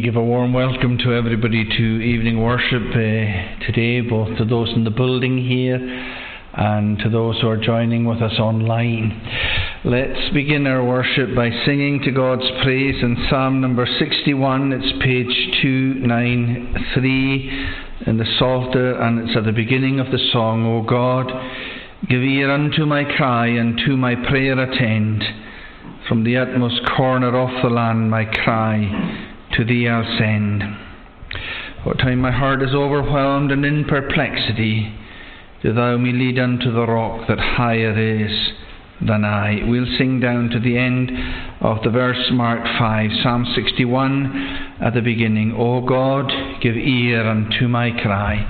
We give a warm welcome to everybody to evening worship uh, today, both to those in the building here and to those who are joining with us online. Let's begin our worship by singing to God's praise in Psalm number 61. It's page 293 in the Psalter, and it's at the beginning of the song, O God, give ear unto my cry, and to my prayer attend. From the utmost corner of the land, my cry to thee I'll send. What time my heart is overwhelmed and in perplexity, do thou me lead unto the rock that higher is than I. We'll sing down to the end of the verse marked 5, Psalm 61 at the beginning. O God, give ear unto my cry.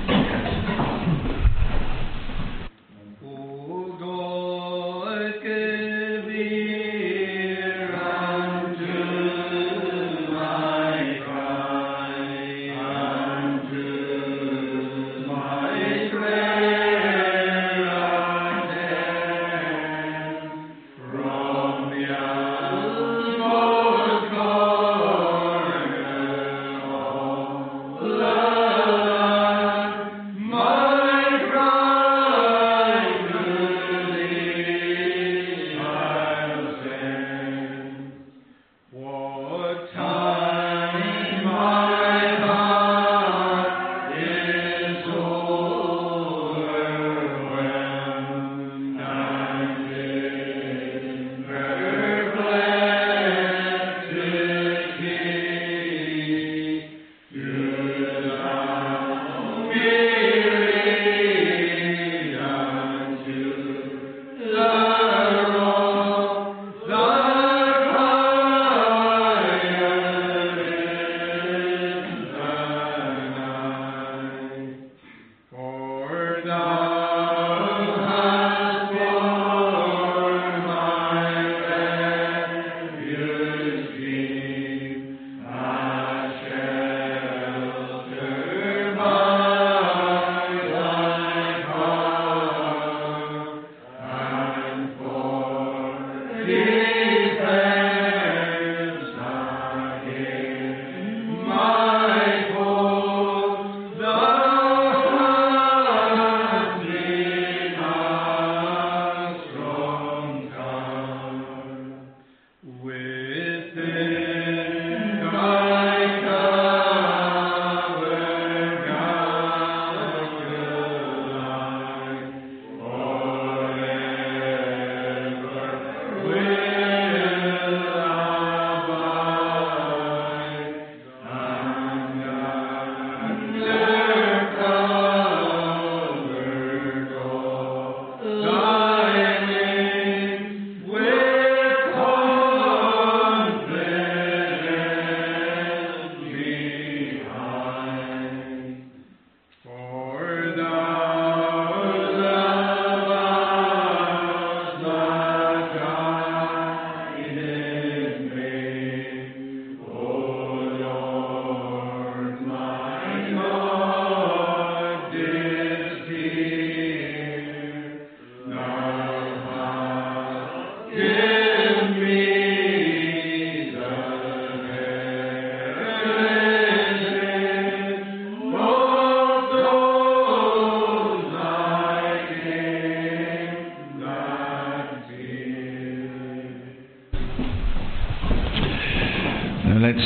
be.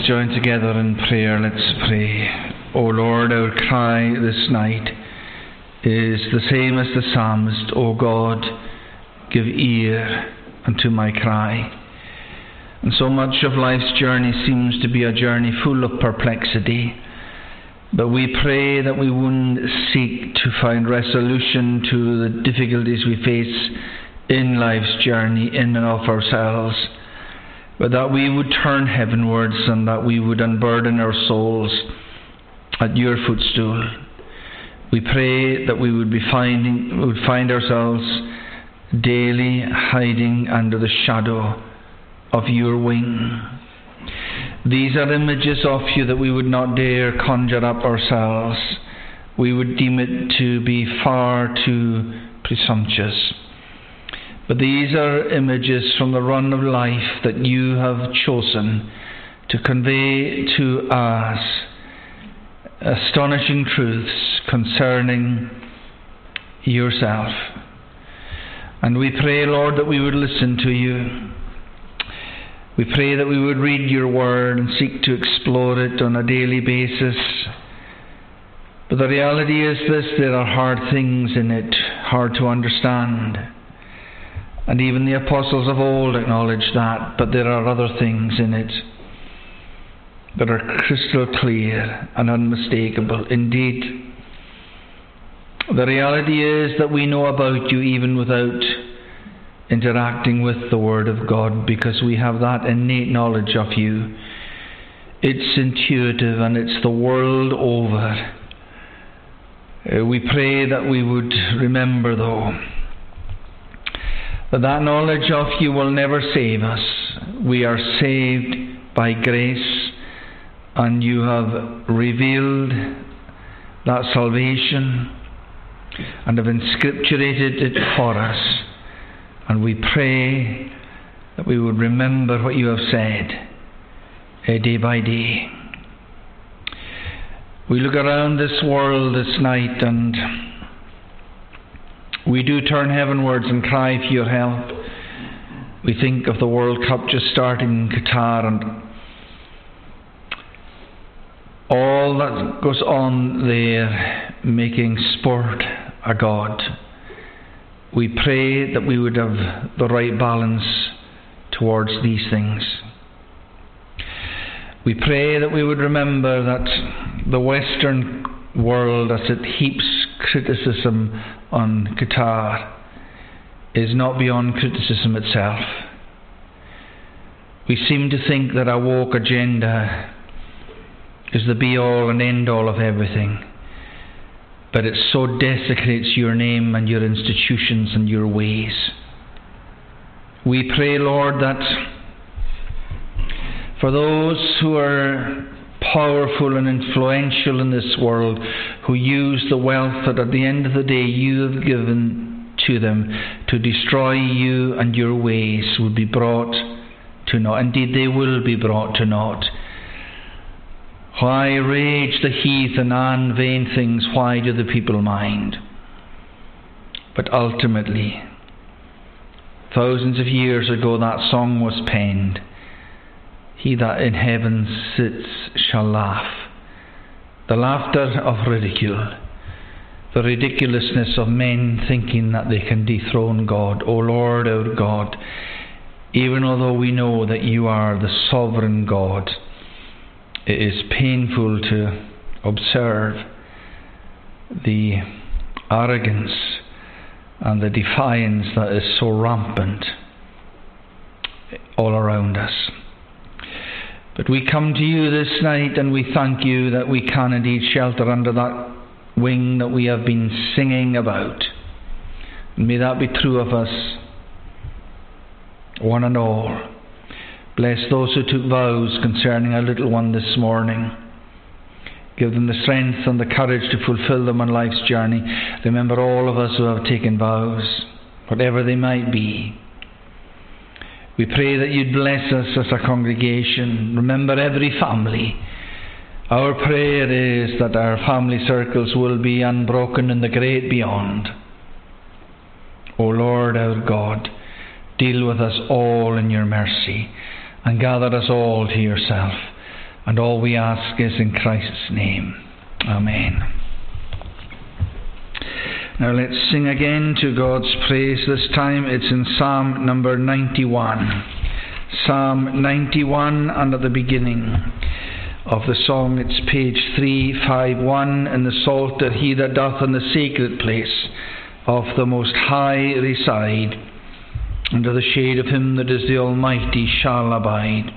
Join together in prayer. Let's pray. O Lord, our cry this night is the same as the psalmist. O God, give ear unto my cry. And so much of life's journey seems to be a journey full of perplexity. But we pray that we wouldn't seek to find resolution to the difficulties we face in life's journey in and of ourselves but that we would turn heavenwards and that we would unburden our souls at your footstool. We pray that we would be finding would find ourselves daily hiding under the shadow of your wing. These are images of you that we would not dare conjure up ourselves. We would deem it to be far too presumptuous. But these are images from the run of life that you have chosen to convey to us astonishing truths concerning yourself. And we pray, Lord, that we would listen to you. We pray that we would read your word and seek to explore it on a daily basis. But the reality is this there are hard things in it, hard to understand. And even the apostles of old acknowledged that, but there are other things in it that are crystal clear and unmistakable. Indeed, the reality is that we know about you even without interacting with the Word of God because we have that innate knowledge of you. It's intuitive and it's the world over. Uh, we pray that we would remember, though but that knowledge of you will never save us. We are saved by grace, and you have revealed that salvation and have inscripturated it for us. And we pray that we would remember what you have said uh, day by day. We look around this world this night and we do turn heavenwards and cry for your help. We think of the World Cup just starting in Qatar and all that goes on there making sport a god. We pray that we would have the right balance towards these things. We pray that we would remember that the Western world, as it heaps criticism on Qatar is not beyond criticism itself. We seem to think that our woke agenda is the be all and end all of everything, but it so desecrates your name and your institutions and your ways. We pray, Lord, that for those who are powerful and influential in this world who use the wealth that at the end of the day you have given to them to destroy you and your ways will be brought to naught. Indeed, they will be brought to naught. Why rage the heathen and vain things? Why do the people mind? But ultimately, thousands of years ago, that song was penned. He that in heaven sits shall laugh. The laughter of ridicule, the ridiculousness of men thinking that they can dethrone God. O Lord our God, even although we know that you are the sovereign God, it is painful to observe the arrogance and the defiance that is so rampant all around us. But we come to you this night and we thank you that we can indeed shelter under that wing that we have been singing about. And may that be true of us, one and all. Bless those who took vows concerning a little one this morning. Give them the strength and the courage to fulfill them on life's journey. Remember all of us who have taken vows, whatever they might be. We pray that you'd bless us as a congregation. Remember every family. Our prayer is that our family circles will be unbroken in the great beyond. O Lord our God, deal with us all in your mercy and gather us all to yourself. And all we ask is in Christ's name. Amen. Now let's sing again to God's praise. This time it's in Psalm number 91. Psalm 91 and at the beginning of the song it's page 351 in the Psalter He that doth in the sacred place of the Most High reside. Under the shade of him that is the Almighty shall abide.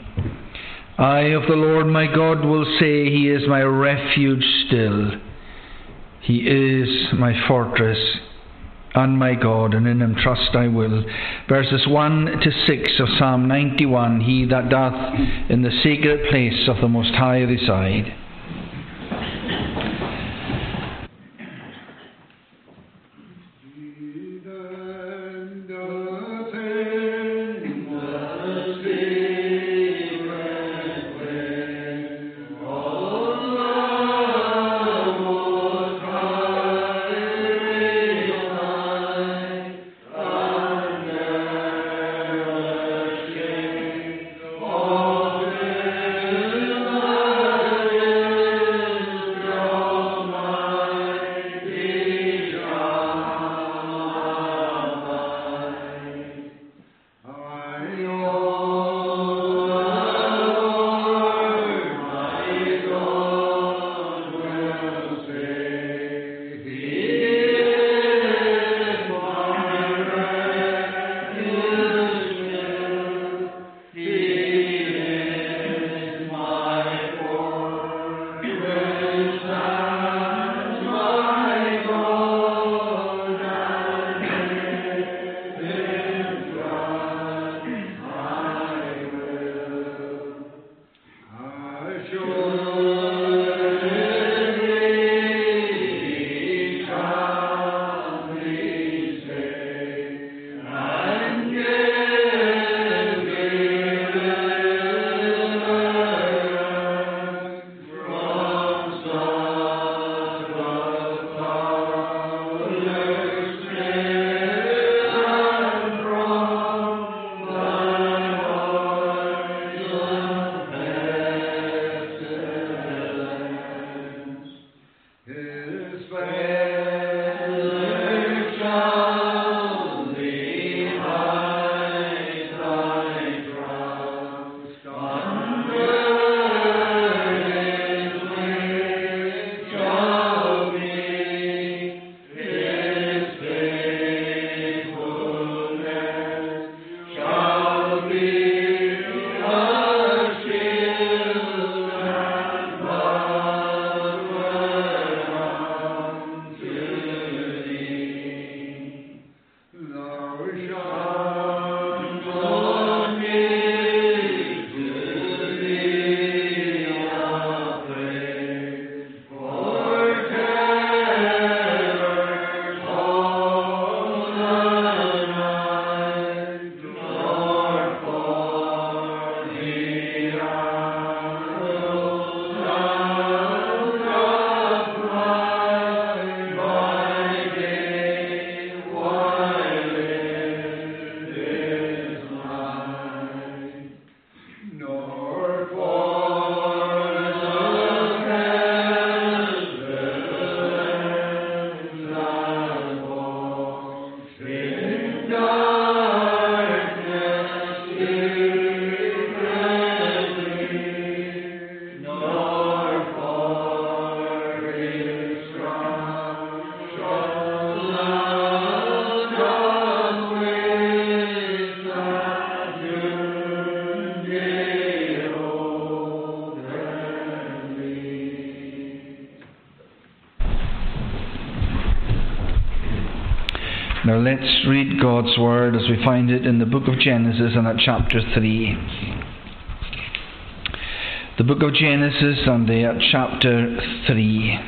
I of the Lord my God will say, He is my refuge still he is my fortress and my God, and in him trust I will. Verses 1 to 6 of Psalm 91 He that doth in the secret place of the Most High reside. Now let's read God's Word as we find it in the book of Genesis and at chapter 3. The book of Genesis and at uh, chapter 3.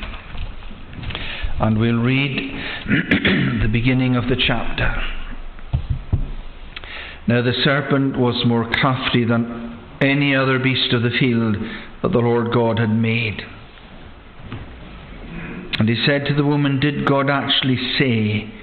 And we'll read the beginning of the chapter. Now the serpent was more crafty than any other beast of the field that the Lord God had made. And he said to the woman, Did God actually say,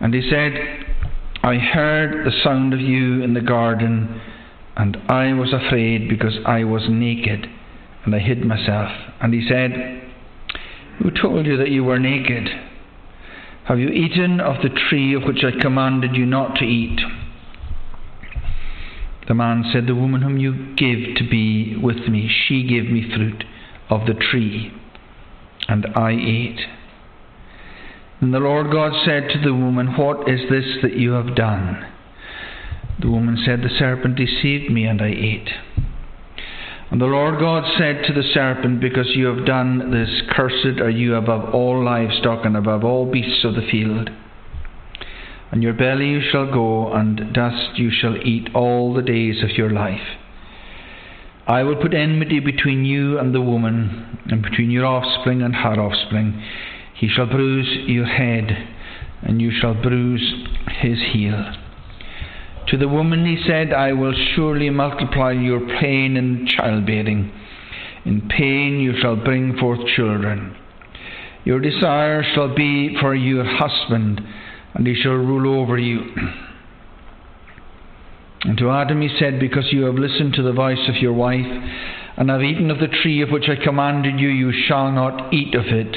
And he said, I heard the sound of you in the garden, and I was afraid because I was naked, and I hid myself. And he said, Who told you that you were naked? Have you eaten of the tree of which I commanded you not to eat? The man said, The woman whom you gave to be with me, she gave me fruit of the tree, and I ate. And the Lord God said to the woman, What is this that you have done? The woman said, The serpent deceived me, and I ate. And the Lord God said to the serpent, Because you have done this, cursed are you above all livestock and above all beasts of the field. And your belly you shall go, and dust you shall eat all the days of your life. I will put enmity between you and the woman, and between your offspring and her offspring. He shall bruise your head, and you shall bruise his heel. To the woman he said, I will surely multiply your pain in childbearing. In pain you shall bring forth children. Your desire shall be for your husband, and he shall rule over you. And to Adam he said, Because you have listened to the voice of your wife, and have eaten of the tree of which I commanded you, you shall not eat of it.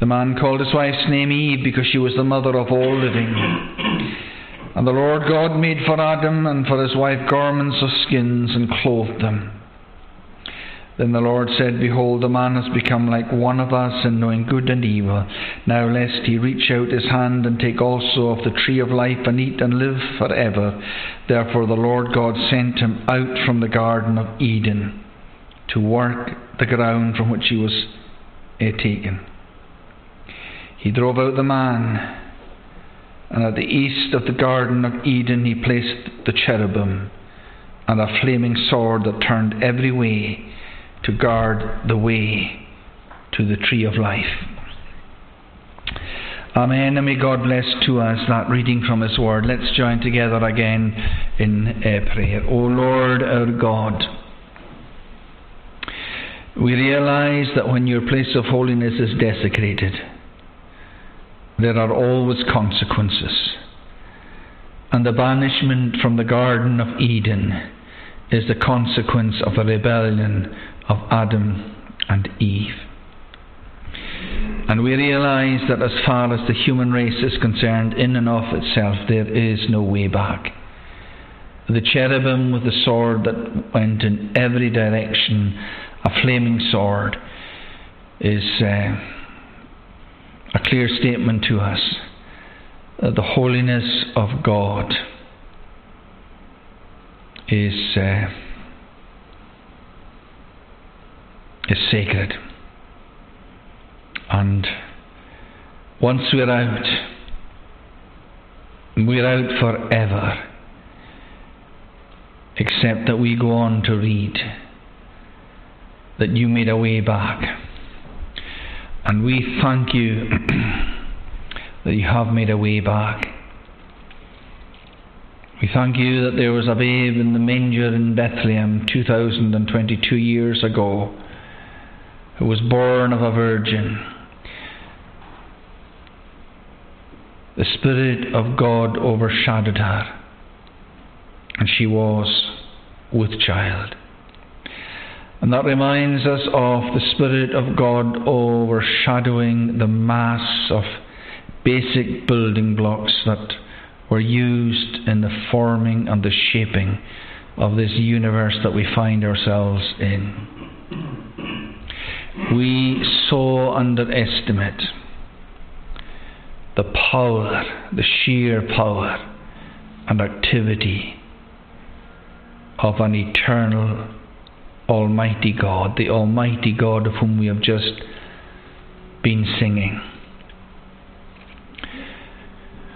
The man called his wife's name Eve because she was the mother of all living. And the Lord God made for Adam and for his wife garments of skins and clothed them. Then the Lord said, Behold, the man has become like one of us in knowing good and evil. Now lest he reach out his hand and take also of the tree of life and eat and live for ever. Therefore the Lord God sent him out from the Garden of Eden to work the ground from which he was taken. He drove out the man, and at the east of the Garden of Eden he placed the cherubim and a flaming sword that turned every way to guard the way to the tree of life. Amen. And may God bless to us that reading from His Word. Let's join together again in uh, prayer. O Lord our God, we realize that when your place of holiness is desecrated, there are always consequences. And the banishment from the Garden of Eden is the consequence of the rebellion of Adam and Eve. And we realize that as far as the human race is concerned, in and of itself, there is no way back. The cherubim with the sword that went in every direction, a flaming sword, is uh, a clear statement to us that the holiness of God is uh, is sacred. And once we're out, we're out forever, except that we go on to read that you made a way back. And we thank you that you have made a way back. We thank you that there was a babe in the manger in Bethlehem 2022 years ago who was born of a virgin. The Spirit of God overshadowed her, and she was with child. And that reminds us of the Spirit of God overshadowing the mass of basic building blocks that were used in the forming and the shaping of this universe that we find ourselves in. We so underestimate the power, the sheer power and activity of an eternal Almighty God, the Almighty God of whom we have just been singing.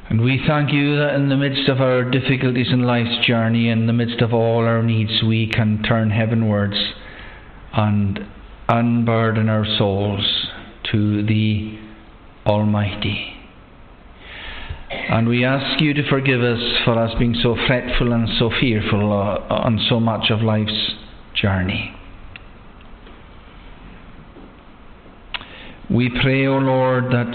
And we thank you that in the midst of our difficulties in life's journey, in the midst of all our needs, we can turn heavenwards and unburden our souls to the Almighty. And we ask you to forgive us for us being so fretful and so fearful uh, on so much of life's journey. We pray, O Lord, that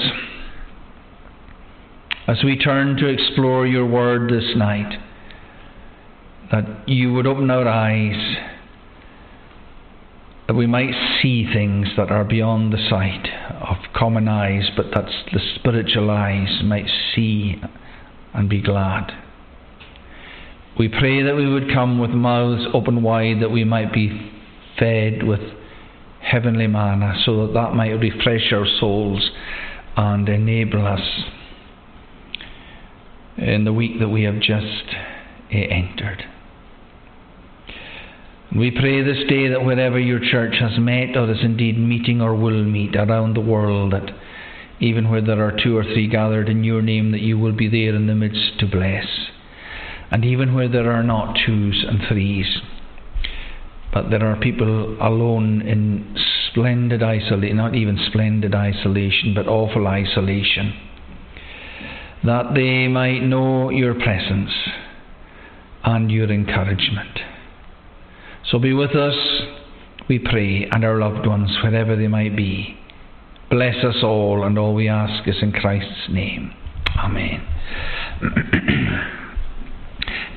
as we turn to explore your word this night, that you would open our eyes, that we might see things that are beyond the sight of common eyes, but that the spiritual eyes might see and be glad. We pray that we would come with mouths open wide, that we might be fed with heavenly manna, so that that might refresh our souls and enable us in the week that we have just eh, entered. We pray this day that wherever your church has met or is indeed meeting or will meet around the world, that even where there are two or three gathered in your name, that you will be there in the midst to bless and even where there are not twos and threes, but there are people alone in splendid isolation, not even splendid isolation, but awful isolation, that they might know your presence and your encouragement. So be with us, we pray, and our loved ones, wherever they might be. Bless us all, and all we ask is in Christ's name. Amen.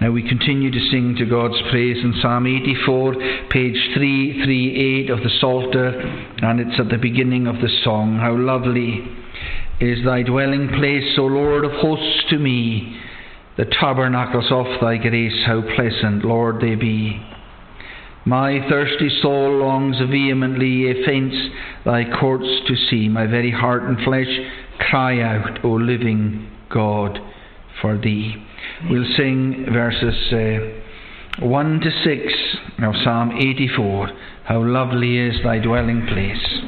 Now we continue to sing to God's praise in Psalm 84, page 338 of the Psalter, and it's at the beginning of the song. How lovely is thy dwelling place, O Lord of hosts, to me. The tabernacles of thy grace, how pleasant, Lord, they be. My thirsty soul longs vehemently, yea, faints thy courts to see. My very heart and flesh cry out, O living God, for thee. We'll sing verses uh, 1 to 6 of Psalm 84. How lovely is thy dwelling place.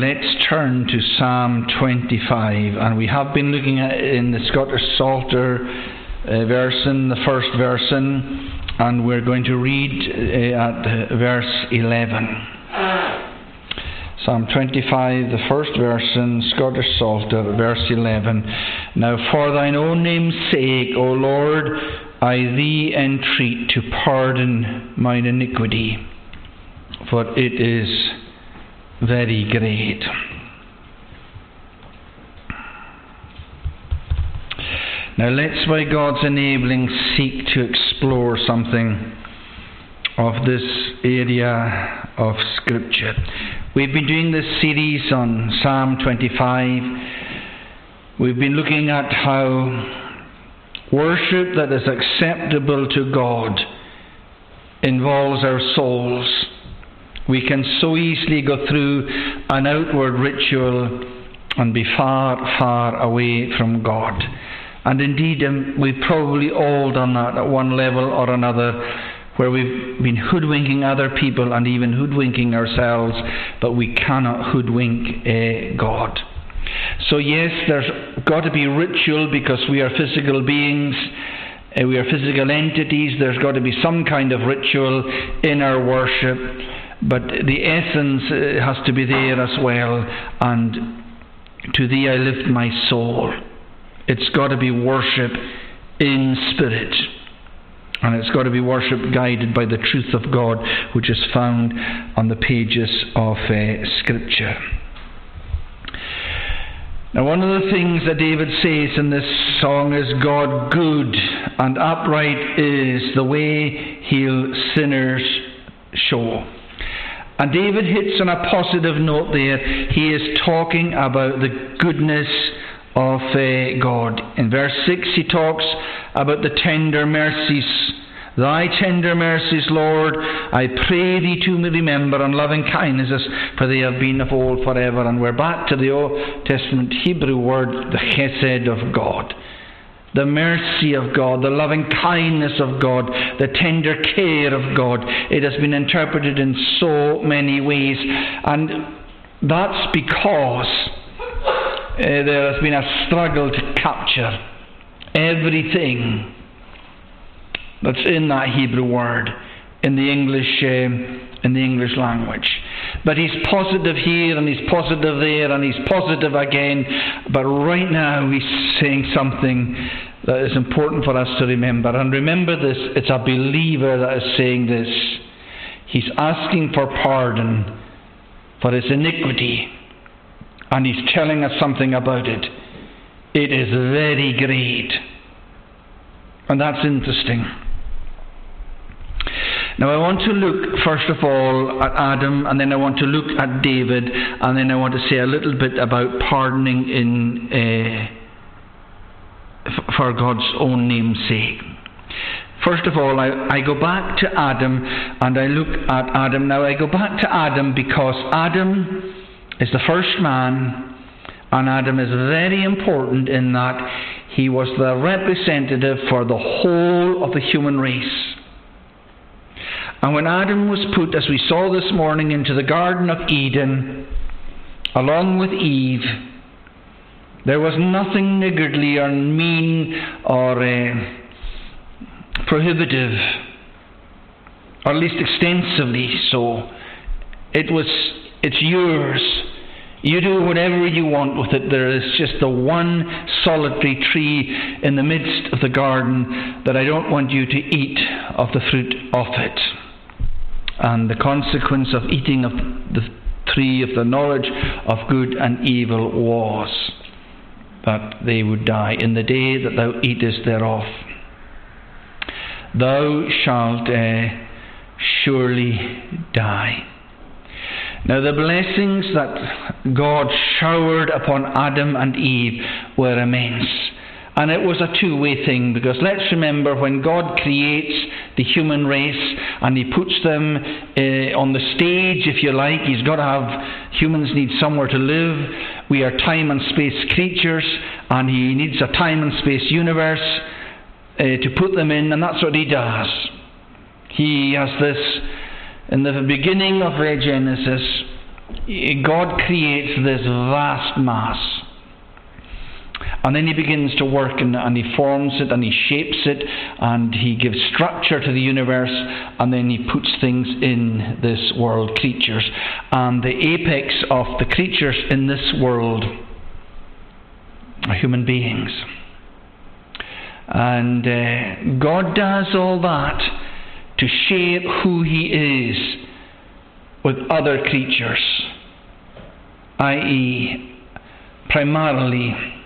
Let's turn to Psalm 25, and we have been looking at in the Scottish Psalter uh, version, the first version, and we're going to read uh, at verse 11. Psalm 25, the first version, Scottish Psalter, verse 11. Now, for thine own name's sake, O Lord, I thee entreat to pardon mine iniquity, for it is very great. Now let's, by God's enabling, seek to explore something of this area of Scripture. We've been doing this series on Psalm 25. We've been looking at how worship that is acceptable to God involves our souls we can so easily go through an outward ritual and be far, far away from God. And indeed, um, we've probably all done that at one level or another, where we've been hoodwinking other people and even hoodwinking ourselves, but we cannot hoodwink uh, God. So, yes, there's got to be ritual because we are physical beings. Uh, we are physical entities. There's got to be some kind of ritual in our worship but the essence uh, has to be there as well. And to thee I lift my soul. It's got to be worship in spirit. And it's got to be worship guided by the truth of God, which is found on the pages of uh, Scripture. Now, one of the things that David says in this song is God good and upright is the way he'll sinners show. And David hits on a positive note there. He is talking about the goodness of uh, God. In verse 6, he talks about the tender mercies. Thy tender mercies, Lord, I pray thee to me remember, and loving kindnesses, for they have been of old forever. And we're back to the Old Testament Hebrew word, the chesed of God the mercy of God, the loving kindness of God, the tender care of God. It has been interpreted in so many ways. And that's because uh, there has been a struggle to capture everything that's in that Hebrew word in the English. Uh, in the English language. But he's positive here and he's positive there and he's positive again. But right now he's saying something that is important for us to remember. And remember this it's a believer that is saying this. He's asking for pardon for his iniquity and he's telling us something about it. It is very great. And that's interesting. Now, I want to look first of all at Adam, and then I want to look at David, and then I want to say a little bit about pardoning in uh, f- for God's own name's sake. First of all, I, I go back to Adam and I look at Adam. Now, I go back to Adam because Adam is the first man, and Adam is very important in that he was the representative for the whole of the human race. And when Adam was put, as we saw this morning, into the Garden of Eden, along with Eve, there was nothing niggardly or mean or uh, prohibitive or at least extensively so. It was, it's yours. You do whatever you want with it. There is just the one solitary tree in the midst of the garden that I don't want you to eat of the fruit of it. And the consequence of eating of the tree of the knowledge of good and evil was that they would die in the day that thou eatest thereof. Thou shalt uh, surely die. Now, the blessings that God showered upon Adam and Eve were immense. And it was a two way thing because let's remember when God creates the human race and He puts them uh, on the stage, if you like, He's got to have, humans need somewhere to live. We are time and space creatures and He needs a time and space universe uh, to put them in, and that's what He does. He has this in the beginning of Genesis, God creates this vast mass. And then he begins to work and, and, he forms it and he shapes it and he gives structure to the universe and then he puts things in this world, creatures. And the apex of the creatures in this world are human beings. And uh, God does all that to share who he is with other creatures, i.e., primarily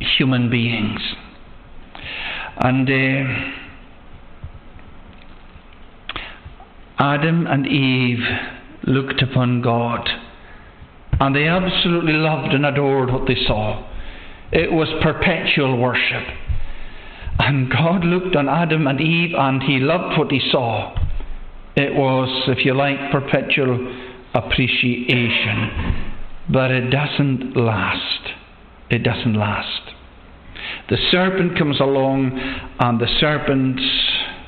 human beings. And uh, Adam and Eve looked upon God and they absolutely loved and adored what they saw. It was perpetual worship. And God looked on Adam and Eve and he loved what he saw. It was, if you like, perpetual appreciation. But it doesn't last. It doesn't last. The serpent comes along and the serpent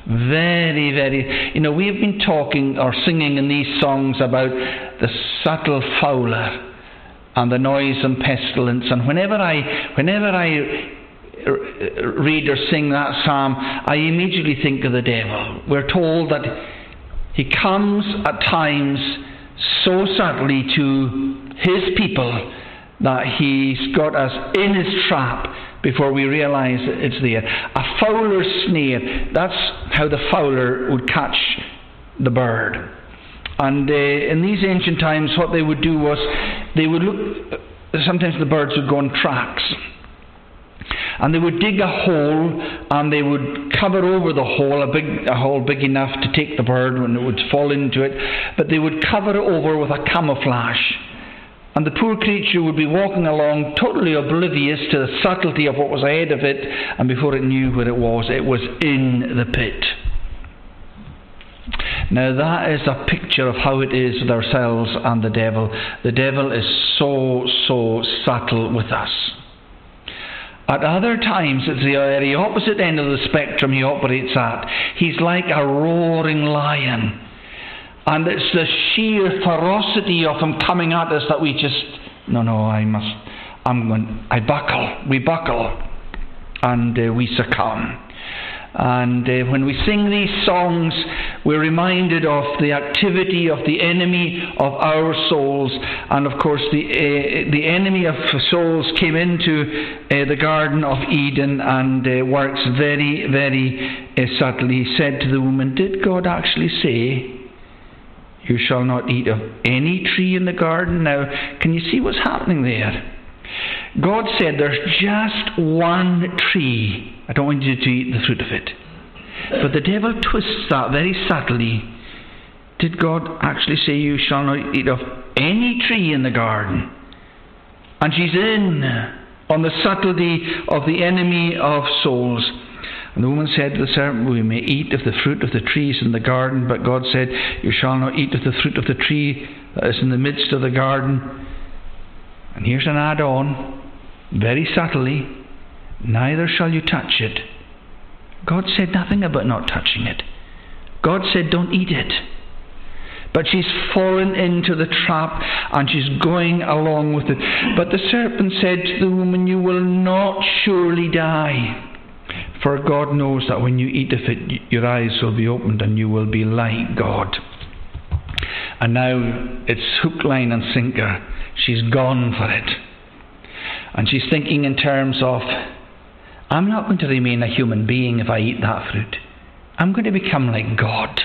very, very. You know, we've been talking or singing in these songs about the subtle fowler and the noise and pestilence. And whenever I, whenever I read or sing that psalm, I immediately think of the devil. We're told that he comes at times so subtly to his people that he's got us in his trap before we realize it's there. A fowler's snare, that's how the fowler would catch the bird. And uh, in these ancient times, what they would do was they would look, sometimes the birds would go on tracks and they would dig a hole and they would cover over the hole, a big a hole big enough to take the bird when it would fall into it, but they would cover it over with a camouflage. And the poor creature would be walking along totally oblivious to the subtlety of what was ahead of it, and before it knew where it was, it was in the pit. Now, that is a picture of how it is with ourselves and the devil. The devil is so, so subtle with us. At other times, it's the very opposite end of the spectrum he operates at. He's like a roaring lion. And it's the sheer ferocity of him coming at us that we just, no, no, I must, I'm going, I buckle, we buckle, and uh, we succumb. And uh, when we sing these songs, we're reminded of the activity of the enemy of our souls. And of course, the, uh, the enemy of souls came into uh, the Garden of Eden and uh, works very, very uh, subtly. He said to the woman, Did God actually say, You shall not eat of any tree in the garden? Now, can you see what's happening there? God said, There's just one tree I don't want you to eat the fruit of it. But the devil twists that very subtly. Did God actually say, You shall not eat of any tree in the garden? And she's in on the subtlety of the enemy of souls. And the woman said to the serpent, We may eat of the fruit of the trees in the garden, but God said, You shall not eat of the fruit of the tree that is in the midst of the garden. And here's an add on, very subtly neither shall you touch it. God said nothing about not touching it. God said, don't eat it. But she's fallen into the trap and she's going along with it. But the serpent said to the woman, You will not surely die. For God knows that when you eat of it, your eyes will be opened and you will be like God. And now it's hook, line, and sinker. She's gone for it. And she's thinking in terms of, I'm not going to remain a human being if I eat that fruit. I'm going to become like God.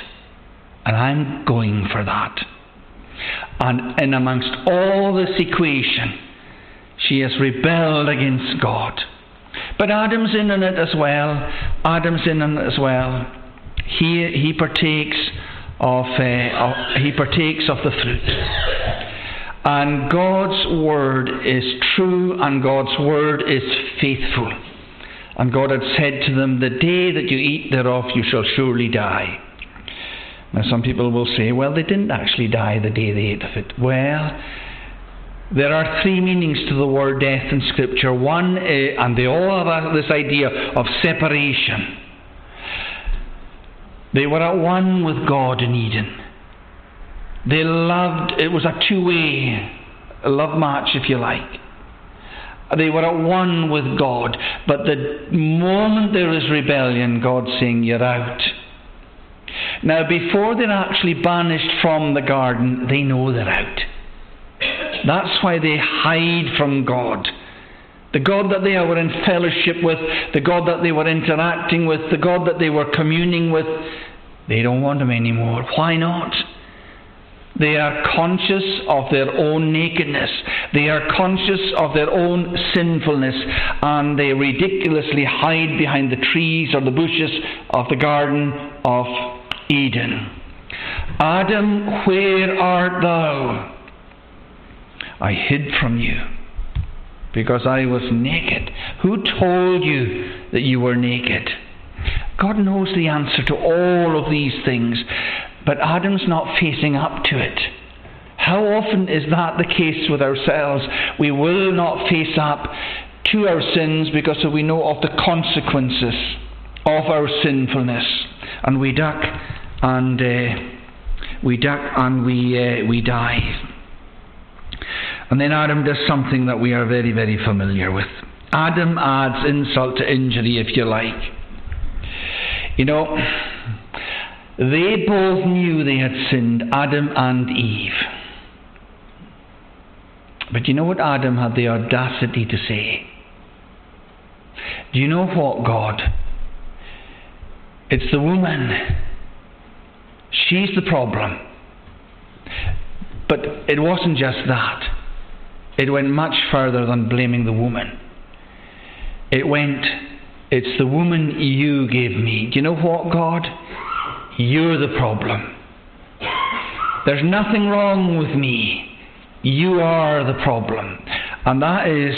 And I'm going for that. And in amongst all this equation, she has rebelled against God. But Adam's in on it as well. Adam's in on it as well. He, he partakes of, uh, of he partakes of the fruit. And God's word is true and God's word is faithful. And God had said to them, The day that you eat thereof, you shall surely die. Now, some people will say, Well, they didn't actually die the day they ate of it. Well, there are three meanings to the word death in Scripture. One, uh, and they all have this idea of separation. They were at one with God in Eden. They loved, it was a two way love match, if you like. They were at one with God. But the moment there is rebellion, God's saying, You're out. Now, before they're actually banished from the garden, they know they're out. That's why they hide from God. The God that they were in fellowship with, the God that they were interacting with, the God that they were communing with, they don't want Him anymore. Why not? They are conscious of their own nakedness. They are conscious of their own sinfulness. And they ridiculously hide behind the trees or the bushes of the Garden of Eden. Adam, where art thou? I hid from you because I was naked. Who told you that you were naked? God knows the answer to all of these things, but Adam's not facing up to it. How often is that the case with ourselves? We will not face up to our sins because we know of the consequences of our sinfulness, and we duck and uh, we duck and we uh, we die. And then Adam does something that we are very, very familiar with. Adam adds insult to injury, if you like. You know, they both knew they had sinned, Adam and Eve. But you know what Adam had the audacity to say? Do you know what, God? It's the woman. She's the problem. But it wasn't just that. It went much further than blaming the woman. It went, it's the woman you gave me. Do you know what, God? You're the problem. There's nothing wrong with me. You are the problem. And that is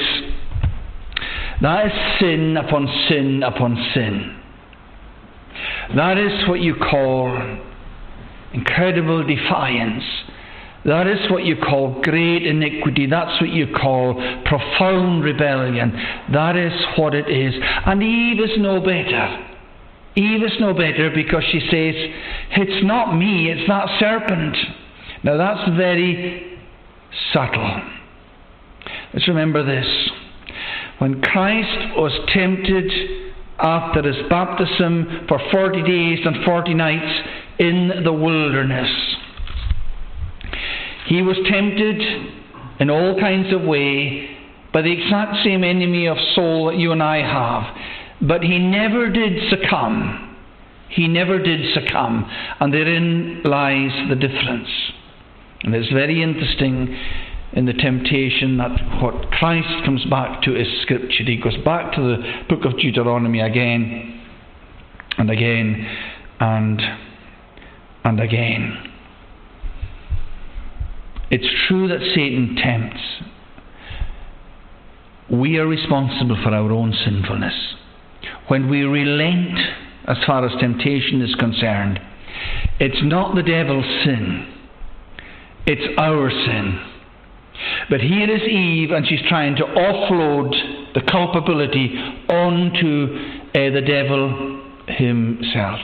that is sin upon sin upon sin. That is what you call incredible defiance that is what you call great iniquity. That's what you call profound rebellion. That is what it is. And Eve is no better. Eve is no better because she says, It's not me, it's that serpent. Now that's very subtle. Let's remember this. When Christ was tempted after his baptism for 40 days and 40 nights in the wilderness, he was tempted in all kinds of way by the exact same enemy of soul that you and I have. But he never did succumb. He never did succumb. And therein lies the difference. And it's very interesting in the temptation that what Christ comes back to is Scripture. He goes back to the book of Deuteronomy again and again and and again. It's true that Satan tempts. We are responsible for our own sinfulness. When we relent as far as temptation is concerned, it's not the devil's sin, it's our sin. But here is Eve, and she's trying to offload the culpability onto uh, the devil himself.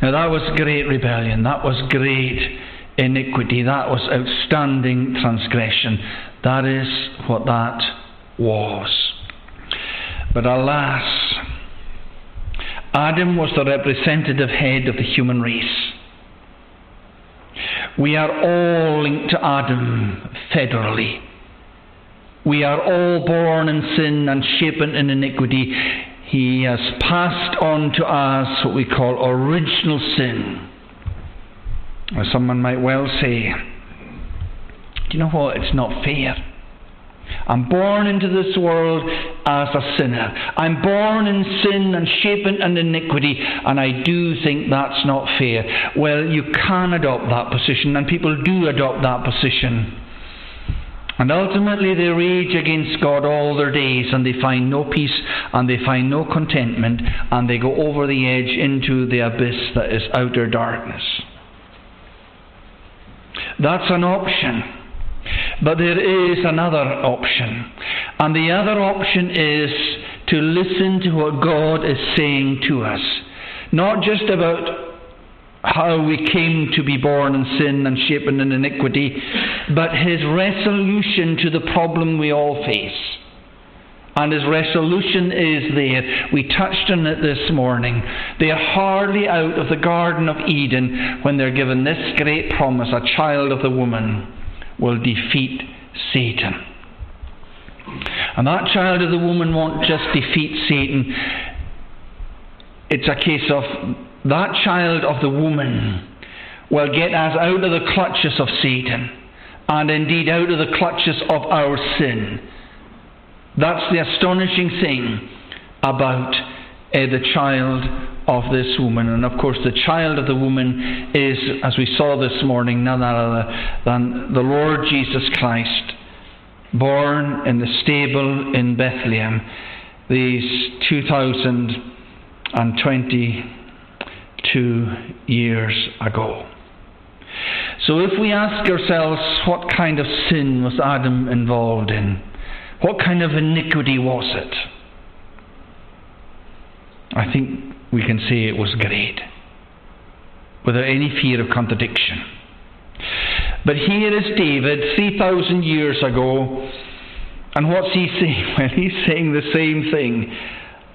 Now, that was great rebellion. That was great iniquity. That was outstanding transgression. That is what that was. But alas, Adam was the representative head of the human race. We are all linked to Adam federally. We are all born in sin and shapen in iniquity. He has passed on to us what we call original sin. Or someone might well say, Do you know what? It's not fair. I'm born into this world as a sinner. I'm born in sin and shapen in iniquity, and I do think that's not fair. Well, you can adopt that position, and people do adopt that position. And ultimately, they rage against God all their days, and they find no peace, and they find no contentment, and they go over the edge into the abyss that is outer darkness. That's an option. But there is another option. And the other option is to listen to what God is saying to us. Not just about how we came to be born in sin and shapen in iniquity, but his resolution to the problem we all face. And his resolution is there. We touched on it this morning. They are hardly out of the Garden of Eden when they're given this great promise a child of the woman will defeat Satan. And that child of the woman won't just defeat Satan, it's a case of that child of the woman will get us out of the clutches of Satan and indeed out of the clutches of our sin. That's the astonishing thing about uh, the child of this woman. And of course, the child of the woman is, as we saw this morning, none other than the Lord Jesus Christ, born in the stable in Bethlehem these 2022 years ago. So, if we ask ourselves what kind of sin was Adam involved in, what kind of iniquity was it? I think we can say it was great, without any fear of contradiction. But here is David, 3,000 years ago, and what's he saying? Well, he's saying the same thing.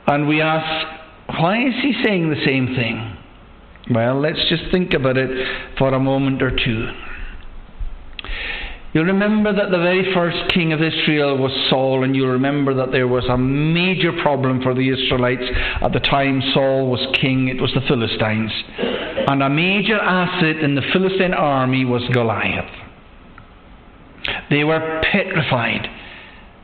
And we ask, why is he saying the same thing? Well, let's just think about it for a moment or two. You'll remember that the very first king of Israel was Saul, and you'll remember that there was a major problem for the Israelites at the time Saul was king. It was the Philistines. And a major asset in the Philistine army was Goliath. They were petrified.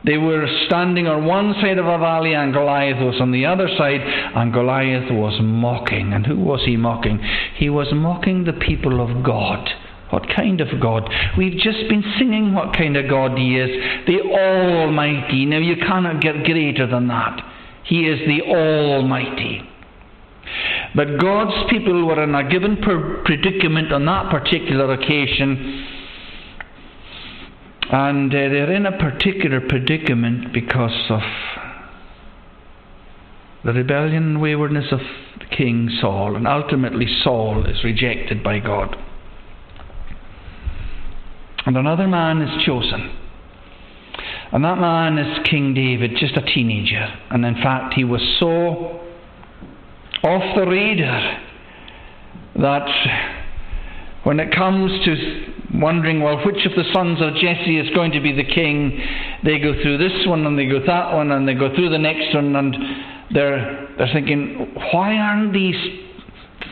They were standing on one side of a valley, and Goliath was on the other side, and Goliath was mocking. And who was he mocking? He was mocking the people of God. What kind of God? We've just been singing what kind of God He is. The Almighty. Now, you cannot get greater than that. He is the Almighty. But God's people were in a given predicament on that particular occasion. And uh, they're in a particular predicament because of the rebellion and waywardness of King Saul. And ultimately, Saul is rejected by God. And another man is chosen. And that man is King David, just a teenager. And in fact, he was so off the radar that when it comes to wondering, well, which of the sons of Jesse is going to be the king, they go through this one and they go that one and they go through the next one and they're, they're thinking, why aren't these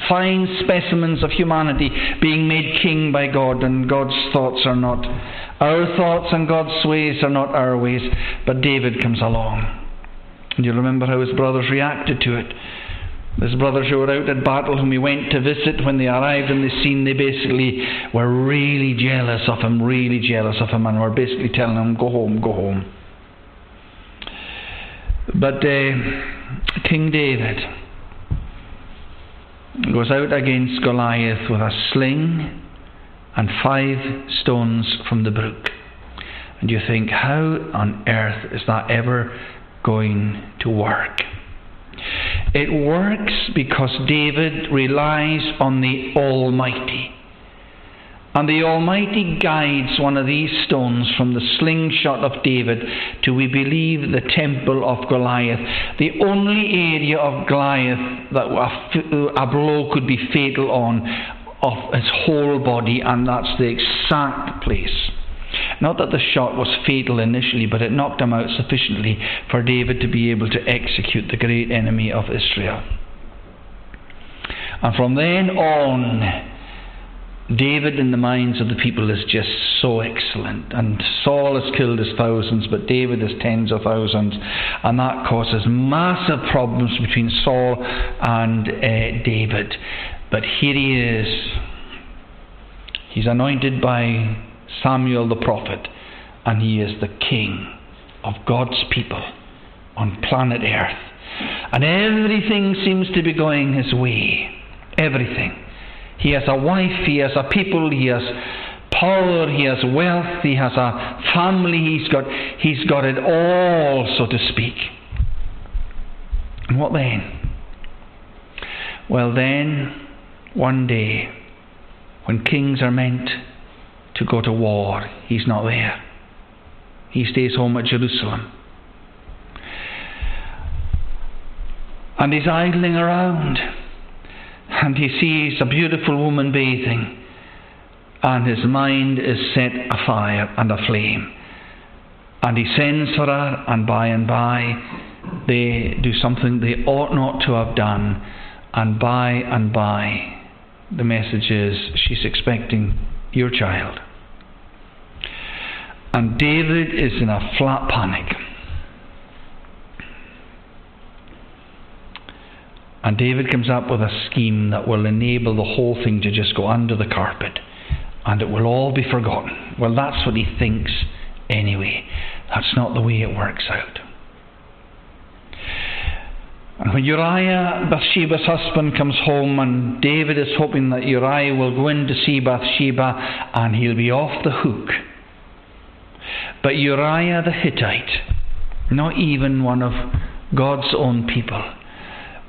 fine specimens of humanity being made king by God, and God's thoughts are not our thoughts, and God's ways are not our ways. But David comes along. And you remember how his brothers reacted to it. His brothers who were out at battle, whom he went to visit, when they arrived in the scene, they basically were really jealous of him, really jealous of him, and were basically telling him, Go home, go home. But uh, King David, goes out against Goliath with a sling and five stones from the brook. And you think, how on earth is that ever going to work? It works because David relies on the Almighty. And the Almighty guides one of these stones from the slingshot of David to, we believe, the temple of Goliath. The only area of Goliath that a blow could be fatal on of his whole body, and that's the exact place. Not that the shot was fatal initially, but it knocked him out sufficiently for David to be able to execute the great enemy of Israel. And from then on, David in the minds of the people is just so excellent. And Saul has killed his thousands, but David has tens of thousands. And that causes massive problems between Saul and uh, David. But here he is. He's anointed by Samuel the prophet, and he is the king of God's people on planet Earth. And everything seems to be going his way. Everything. He has a wife, he has a people, he has power, he has wealth, he has a family, he's got, he's got it all, so to speak. And what then? Well, then, one day, when kings are meant to go to war, he's not there. He stays home at Jerusalem. And he's idling around and he sees a beautiful woman bathing, and his mind is set afire and aflame. And he sends for her, and by and by they do something they ought not to have done, and by and by the message is she's expecting your child. And David is in a flat panic. And David comes up with a scheme that will enable the whole thing to just go under the carpet and it will all be forgotten. Well, that's what he thinks anyway. That's not the way it works out. And when Uriah, Bathsheba's husband, comes home, and David is hoping that Uriah will go in to see Bathsheba and he'll be off the hook. But Uriah the Hittite, not even one of God's own people,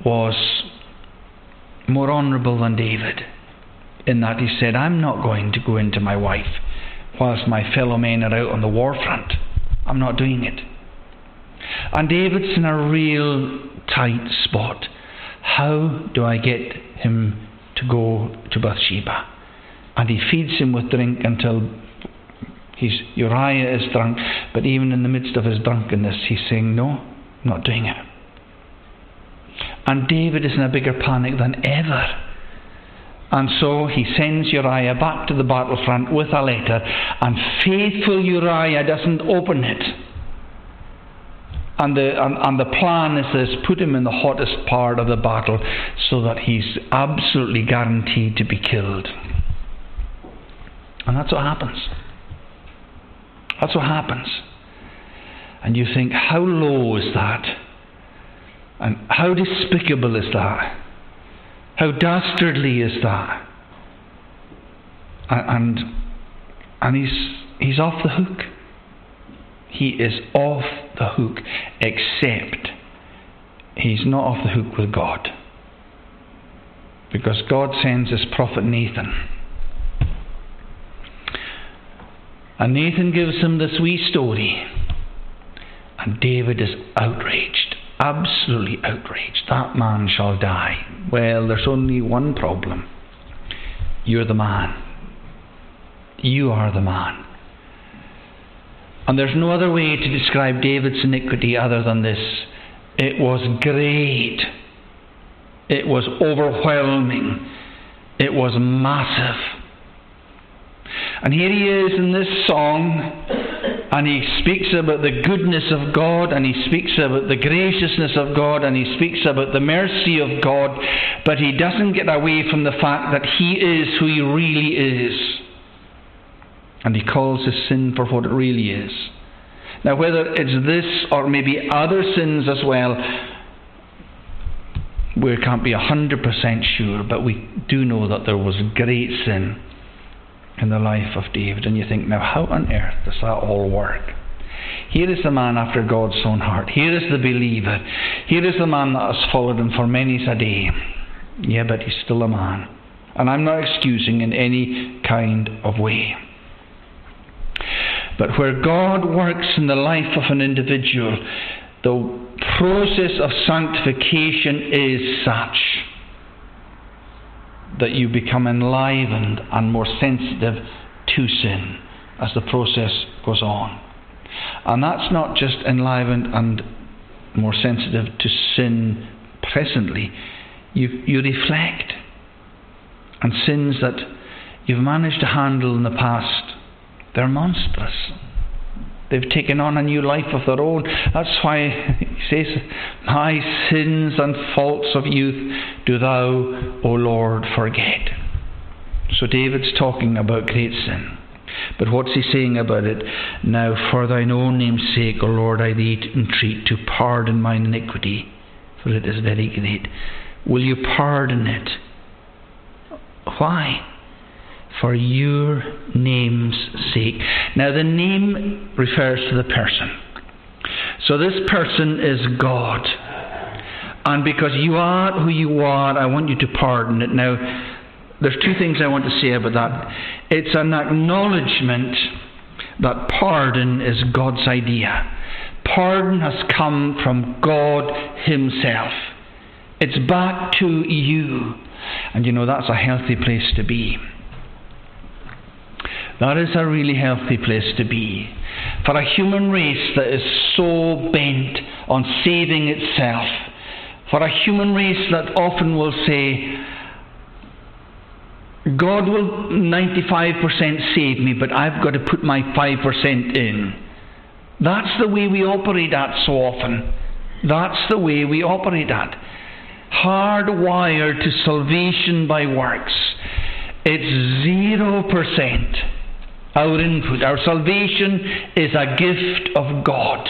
was more honourable than David in that he said, I'm not going to go into my wife whilst my fellow men are out on the war front. I'm not doing it. And David's in a real tight spot. How do I get him to go to Bathsheba? And he feeds him with drink until he's, Uriah is drunk, but even in the midst of his drunkenness, he's saying, No, I'm not doing it. And David is in a bigger panic than ever. And so he sends Uriah back to the battlefront with a letter, and faithful Uriah doesn't open it. And the, and, and the plan is this put him in the hottest part of the battle so that he's absolutely guaranteed to be killed. And that's what happens. That's what happens. And you think, how low is that? And how despicable is that? How dastardly is that? And, and he's, he's off the hook. He is off the hook, except he's not off the hook with God. Because God sends his prophet Nathan. And Nathan gives him this wee story. And David is outraged absolutely outraged. That man shall die. Well, there's only one problem. You're the man. You are the man. And there's no other way to describe David's iniquity other than this. It was great. It was overwhelming. It was massive. And here he is in this song, and he speaks about the goodness of God, and he speaks about the graciousness of God, and he speaks about the mercy of God, but he doesn't get away from the fact that he is who he really is. And he calls his sin for what it really is. Now, whether it's this or maybe other sins as well, we can't be 100% sure, but we do know that there was great sin in the life of David, and you think, now how on earth does that all work? Here is the man after God's own heart. Here is the believer. Here is the man that has followed him for many a day. Yeah, but he's still a man. And I'm not excusing in any kind of way. But where God works in the life of an individual, the process of sanctification is such that you become enlivened and more sensitive to sin as the process goes on. And that's not just enlivened and more sensitive to sin presently, you, you reflect. And sins that you've managed to handle in the past, they're monstrous. They've taken on a new life of their own. That's why he says, My sins and faults of youth do thou, O Lord, forget. So David's talking about great sin. But what's he saying about it? Now, for thine own name's sake, O Lord, I thee entreat to pardon mine iniquity, for it is very great. Will you pardon it? Why? For your name's sake. Now, the name refers to the person. So, this person is God. And because you are who you are, I want you to pardon it. Now, there's two things I want to say about that. It's an acknowledgement that pardon is God's idea. Pardon has come from God Himself. It's back to you. And you know, that's a healthy place to be. That is a really healthy place to be. For a human race that is so bent on saving itself, for a human race that often will say, God will 95% save me, but I've got to put my 5% in. That's the way we operate at so often. That's the way we operate at. Hardwired to salvation by works. It's 0% our input. Our salvation is a gift of God.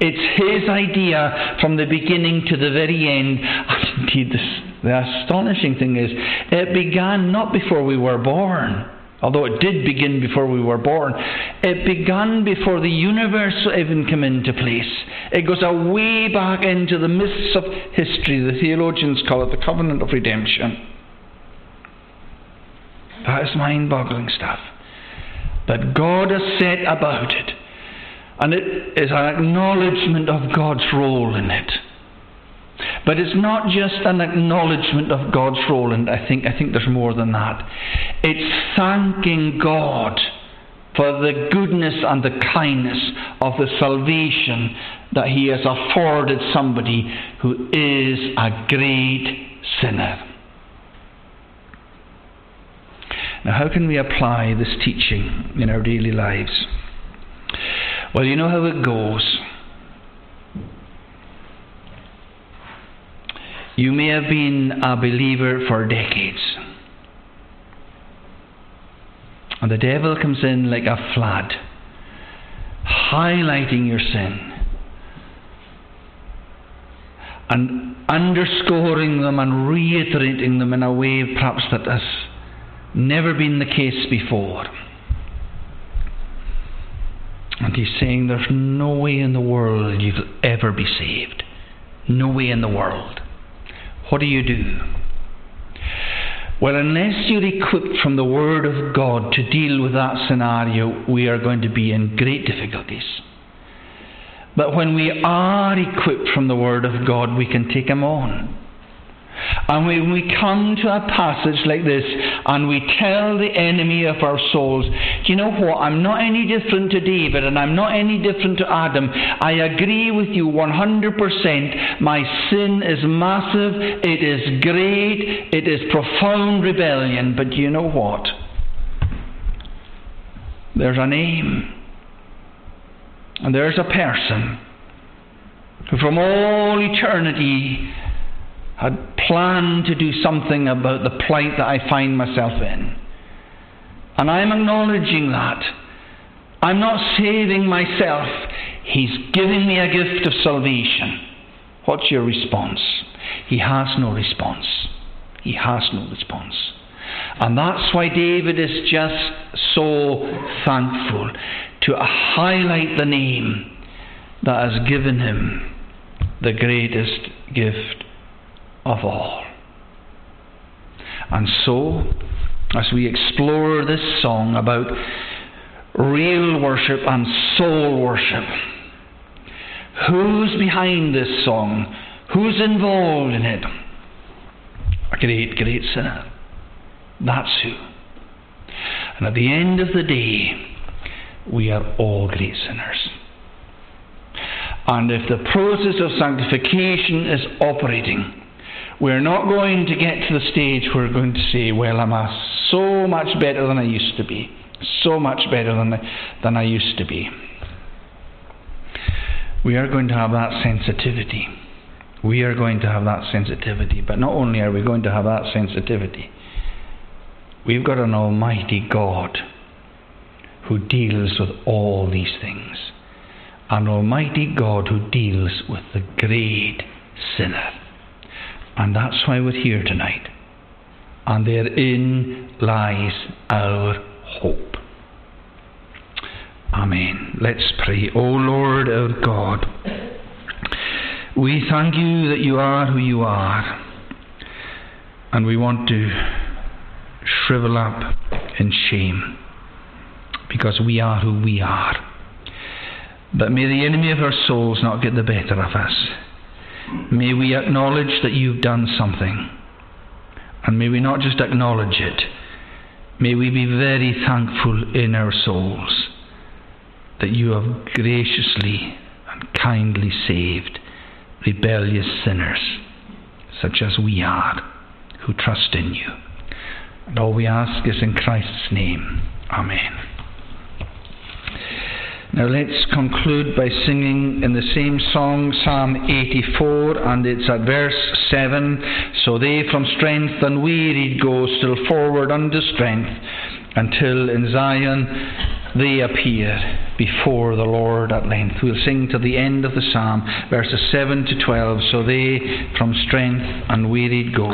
It's His idea from the beginning to the very end. And indeed, this, the astonishing thing is, it began not before we were born. Although it did begin before we were born, it began before the universe even came into place. It goes way back into the mists of history. The theologians call it the covenant of redemption. That is mind boggling stuff. But God has set about it. And it is an acknowledgement of God's role in it. But it's not just an acknowledgement of God's role, and I think, I think there's more than that. It's thanking God for the goodness and the kindness of the salvation that He has afforded somebody who is a great sinner. Now, how can we apply this teaching in our daily lives? Well, you know how it goes. You may have been a believer for decades. And the devil comes in like a flood, highlighting your sin and underscoring them and reiterating them in a way perhaps that has Never been the case before. And he's saying there's no way in the world you'll ever be saved. No way in the world. What do you do? Well, unless you're equipped from the Word of God to deal with that scenario, we are going to be in great difficulties. But when we are equipped from the Word of God, we can take them on. And when we come to a passage like this and we tell the enemy of our souls, do you know what? I'm not any different to David and I'm not any different to Adam. I agree with you 100%. My sin is massive, it is great, it is profound rebellion. But you know what? There's a name. And there's a person who from all eternity had planned to do something about the plight that I find myself in. And I'm acknowledging that. I'm not saving myself. He's giving me a gift of salvation. What's your response? He has no response. He has no response. And that's why David is just so thankful to highlight the name that has given him the greatest gift of all. And so, as we explore this song about real worship and soul worship, who's behind this song? Who's involved in it? A great, great sinner. That's who. And at the end of the day, we are all great sinners. And if the process of sanctification is operating, we're not going to get to the stage where we're going to say, Well, I'm so much better than I used to be. So much better than, than I used to be. We are going to have that sensitivity. We are going to have that sensitivity. But not only are we going to have that sensitivity, we've got an Almighty God who deals with all these things. An Almighty God who deals with the great sinner. And that's why we're here tonight. And therein lies our hope. Amen. Let's pray. O Lord our God, we thank you that you are who you are. And we want to shrivel up in shame because we are who we are. But may the enemy of our souls not get the better of us. May we acknowledge that you've done something. And may we not just acknowledge it, may we be very thankful in our souls that you have graciously and kindly saved rebellious sinners such as we are who trust in you. And all we ask is in Christ's name. Amen. Now let's conclude by singing in the same song, Psalm 84, and it's at verse 7. So they from strength unwearied go still forward unto strength, until in Zion they appear before the Lord at length. We'll sing to the end of the psalm, verses 7 to 12. So they from strength unwearied go.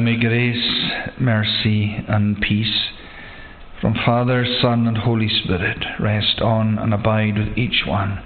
Now may grace, mercy, and peace from Father, Son, and Holy Spirit rest on and abide with each one